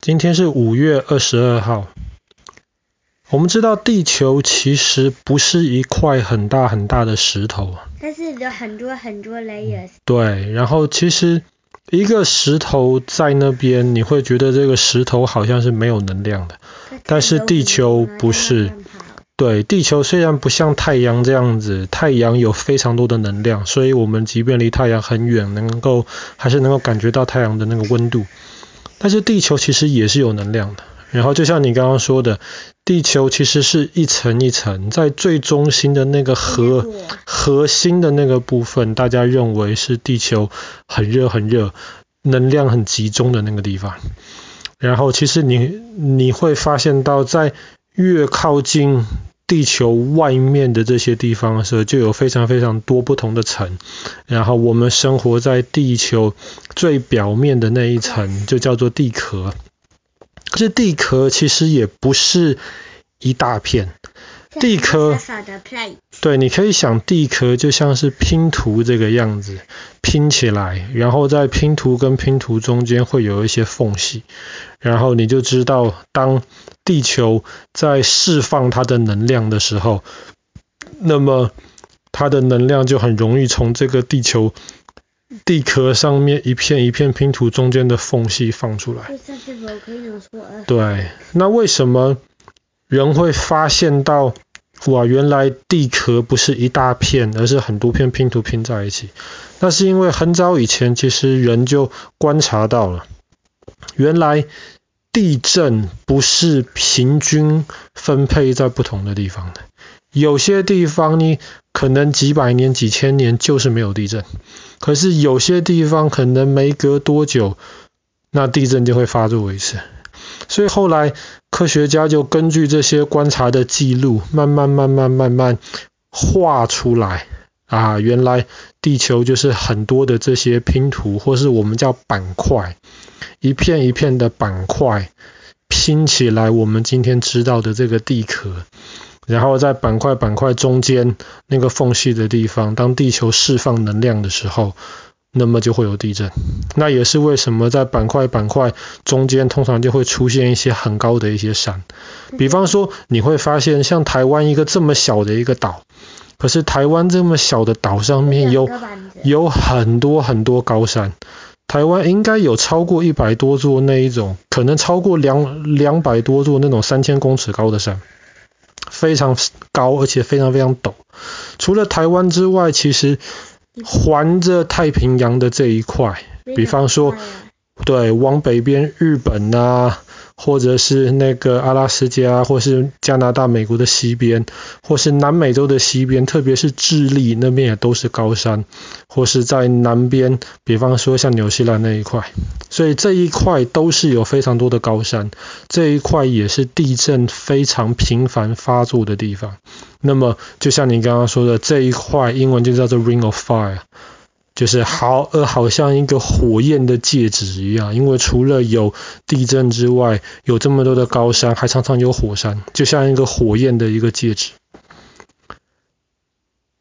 今天是五月二十二号。我们知道地球其实不是一块很大很大的石头，但是有很多很多 layers。对，然后其实一个石头在那边，你会觉得这个石头好像是没有能量的，但是地球不是。对，地球虽然不像太阳这样子，太阳有非常多的能量，所以我们即便离太阳很远，能够还是能够感觉到太阳的那个温度。但是地球其实也是有能量的。然后就像你刚刚说的，地球其实是一层一层，在最中心的那个核核心的那个部分，大家认为是地球很热很热，能量很集中的那个地方。然后其实你你会发现到，在越靠近地球外面的这些地方的时候，就有非常非常多不同的层。然后我们生活在地球最表面的那一层，就叫做地壳。这地壳其实也不是一大片，地壳，对，你可以想地壳就像是拼图这个样子拼起来，然后在拼图跟拼图中间会有一些缝隙，然后你就知道，当地球在释放它的能量的时候，那么它的能量就很容易从这个地球。地壳上面一片一片拼图中间的缝隙放出来。对，那为什么人会发现到，哇，原来地壳不是一大片，而是很多片拼图拼在一起？那是因为很早以前，其实人就观察到了，原来地震不是平均分配在不同的地方的。有些地方你可能几百年、几千年就是没有地震，可是有些地方可能没隔多久，那地震就会发作一次。所以后来科学家就根据这些观察的记录，慢慢、慢慢、慢慢画出来啊，原来地球就是很多的这些拼图，或是我们叫板块，一片一片的板块拼起来，我们今天知道的这个地壳。然后在板块板块中间那个缝隙的地方，当地球释放能量的时候，那么就会有地震。那也是为什么在板块板块中间通常就会出现一些很高的一些山。比方说，你会发现像台湾一个这么小的一个岛，可是台湾这么小的岛上面有有很多很多高山。台湾应该有超过一百多座那一种，可能超过两两百多座那种三千公尺高的山。非常高，而且非常非常陡。除了台湾之外，其实环着太平洋的这一块，比方说，对，往北边日本啊。或者是那个阿拉斯加，或是加拿大、美国的西边，或是南美洲的西边，特别是智利那边也都是高山，或是在南边，比方说像纽西兰那一块，所以这一块都是有非常多的高山，这一块也是地震非常频繁发作的地方。那么就像你刚刚说的，这一块英文就叫做 Ring of Fire。就是好，呃，好像一个火焰的戒指一样，因为除了有地震之外，有这么多的高山，还常常有火山，就像一个火焰的一个戒指。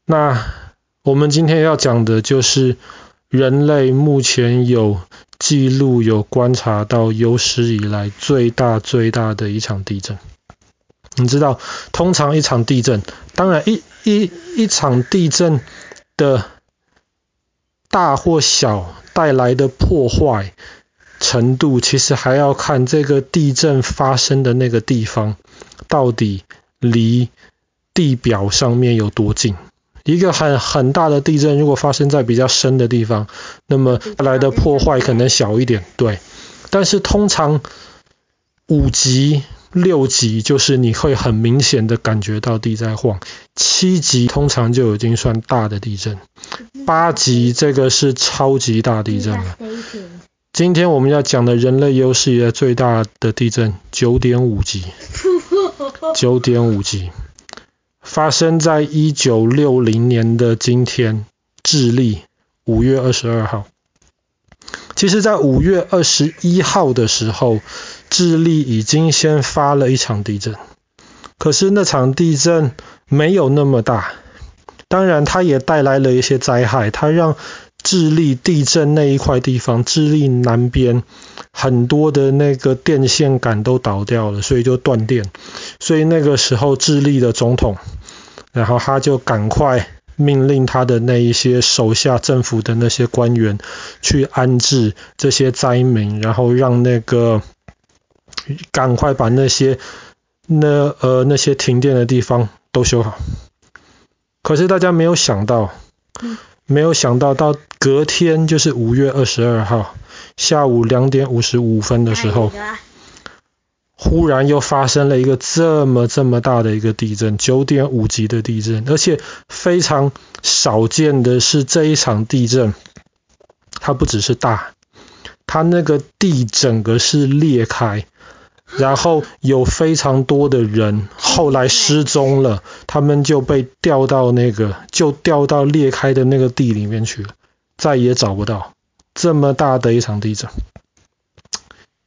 那我们今天要讲的就是人类目前有记录、有观察到有史以来最大最大的一场地震。你知道，通常一场地震，当然一一一场地震的。大或小带来的破坏程度，其实还要看这个地震发生的那个地方到底离地表上面有多近。一个很很大的地震，如果发生在比较深的地方，那么带来的破坏可能小一点，对。但是通常五级。六级就是你会很明显的感觉到地在晃，七级通常就已经算大的地震，八级这个是超级大地震了。今天我们要讲的人类有史以来最大的地震，九点五级，九点五级，发生在一九六零年的今天，智利五月二十二号。其实，在五月二十一号的时候。智利已经先发了一场地震，可是那场地震没有那么大，当然它也带来了一些灾害，它让智利地震那一块地方，智利南边很多的那个电线杆都倒掉了，所以就断电。所以那个时候，智利的总统，然后他就赶快命令他的那一些手下政府的那些官员去安置这些灾民，然后让那个赶快把那些那呃那些停电的地方都修好。可是大家没有想到。没有想到，到隔天就是五月二十二号下午两点五十五分的时候，忽然又发生了一个这么这么大的一个地震，九点五级的地震，而且非常少见的是这一场地震，它不只是大，它那个地整个是裂开。然后有非常多的人后来失踪了，他们就被掉到那个，就掉到裂开的那个地里面去了，再也找不到。这么大的一场地震，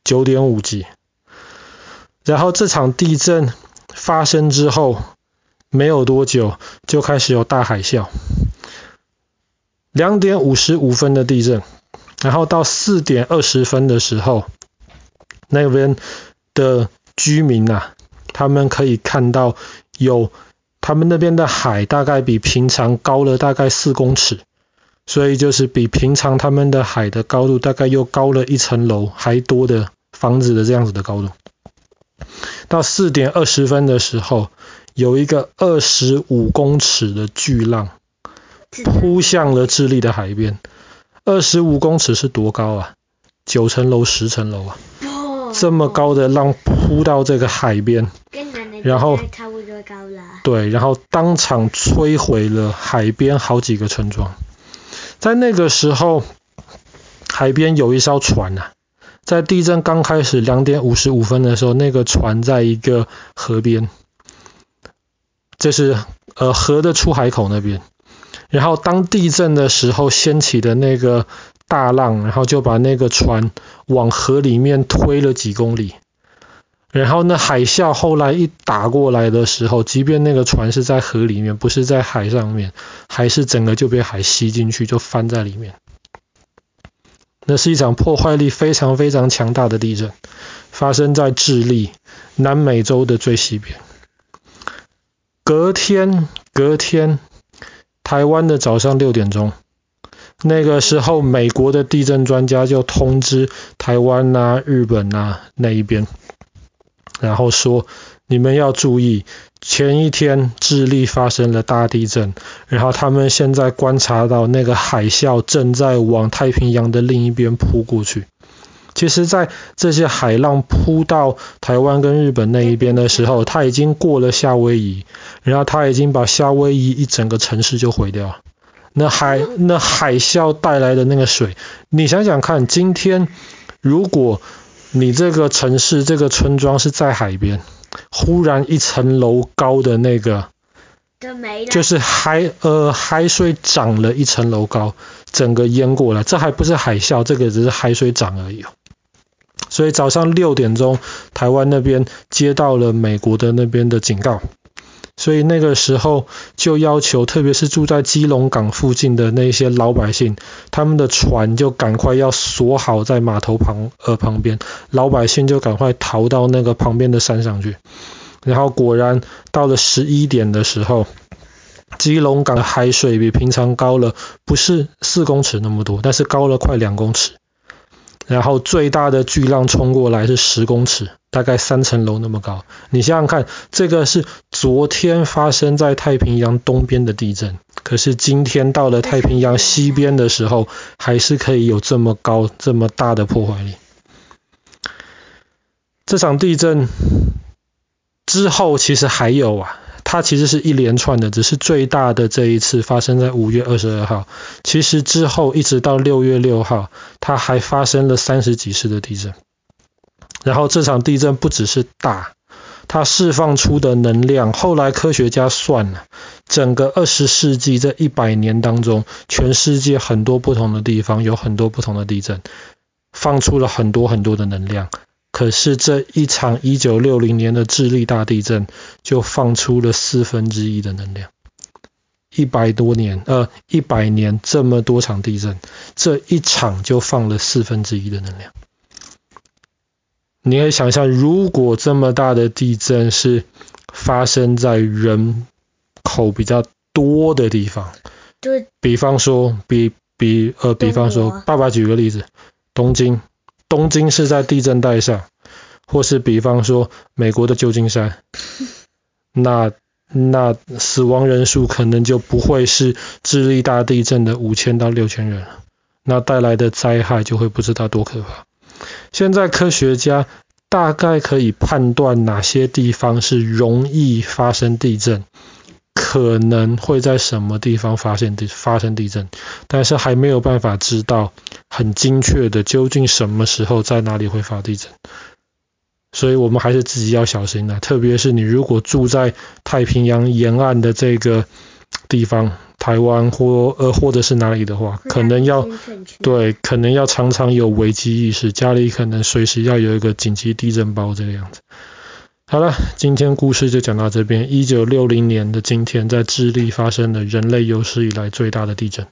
九点五级。然后这场地震发生之后，没有多久就开始有大海啸。两点五十五分的地震，然后到四点二十分的时候，那边。的居民啊，他们可以看到有他们那边的海大概比平常高了大概四公尺，所以就是比平常他们的海的高度大概又高了一层楼还多的房子的这样子的高度。到四点二十分的时候，有一个二十五公尺的巨浪扑向了智利的海边。二十五公尺是多高啊？九层楼、十层楼啊！这么高的浪扑到这个海边，然后对，然后当场摧毁了海边好几个村庄。在那个时候，海边有一艘船啊，在地震刚开始两点五十五分的时候，那个船在一个河边，这是呃河的出海口那边。然后当地震的时候掀起的那个。大浪，然后就把那个船往河里面推了几公里。然后那海啸后来一打过来的时候，即便那个船是在河里面，不是在海上面，还是整个就被海吸进去，就翻在里面。那是一场破坏力非常非常强大的地震，发生在智利南美洲的最西边。隔天，隔天，台湾的早上六点钟。那个时候，美国的地震专家就通知台湾啊、日本啊那一边，然后说你们要注意，前一天智利发生了大地震，然后他们现在观察到那个海啸正在往太平洋的另一边扑过去。其实，在这些海浪扑到台湾跟日本那一边的时候，它已经过了夏威夷，然后它已经把夏威夷一整个城市就毁掉。那海那海啸带来的那个水，你想想看，今天如果你这个城市这个村庄是在海边，忽然一层楼高的那个，就是海呃海水涨了一层楼高，整个淹过来，这还不是海啸，这个只是海水涨而已。所以早上六点钟，台湾那边接到了美国的那边的警告。所以那个时候就要求，特别是住在基隆港附近的那些老百姓，他们的船就赶快要锁好在码头旁呃旁边，老百姓就赶快逃到那个旁边的山上去。然后果然到了十一点的时候，基隆港的海水比平常高了，不是四公尺那么多，但是高了快两公尺。然后最大的巨浪冲过来是十公尺，大概三层楼那么高。你想想看，这个是昨天发生在太平洋东边的地震，可是今天到了太平洋西边的时候，还是可以有这么高、这么大的破坏力。这场地震之后，其实还有啊。它其实是一连串的，只是最大的这一次发生在五月二十二号。其实之后一直到六月六号，它还发生了三十几次的地震。然后这场地震不只是大，它释放出的能量，后来科学家算了，整个二十世纪这一百年当中，全世界很多不同的地方有很多不同的地震，放出了很多很多的能量。可是这一场一九六零年的智利大地震就放出了四分之一的能量，一百多年，呃，一百年这么多场地震，这一场就放了四分之一的能量。你可以想象，如果这么大的地震是发生在人口比较多的地方，对，比方说，比比呃，比方说，爸爸举个例子，东京，东京是在地震带上，或是比方说美国的旧金山，那那死亡人数可能就不会是智利大地震的五千到六千人，那带来的灾害就会不知道多可怕。现在科学家大概可以判断哪些地方是容易发生地震，可能会在什么地方发现地发生地震，但是还没有办法知道很精确的究竟什么时候在哪里会发地震。所以我们还是自己要小心的，特别是你如果住在太平洋沿岸的这个地方。台湾或呃或者是哪里的话，可能要对，可能要常常有危机意识，家里可能随时要有一个紧急地震包这个样子。好了，今天故事就讲到这边。一九六零年的今天，在智利发生了人类有史以来最大的地震。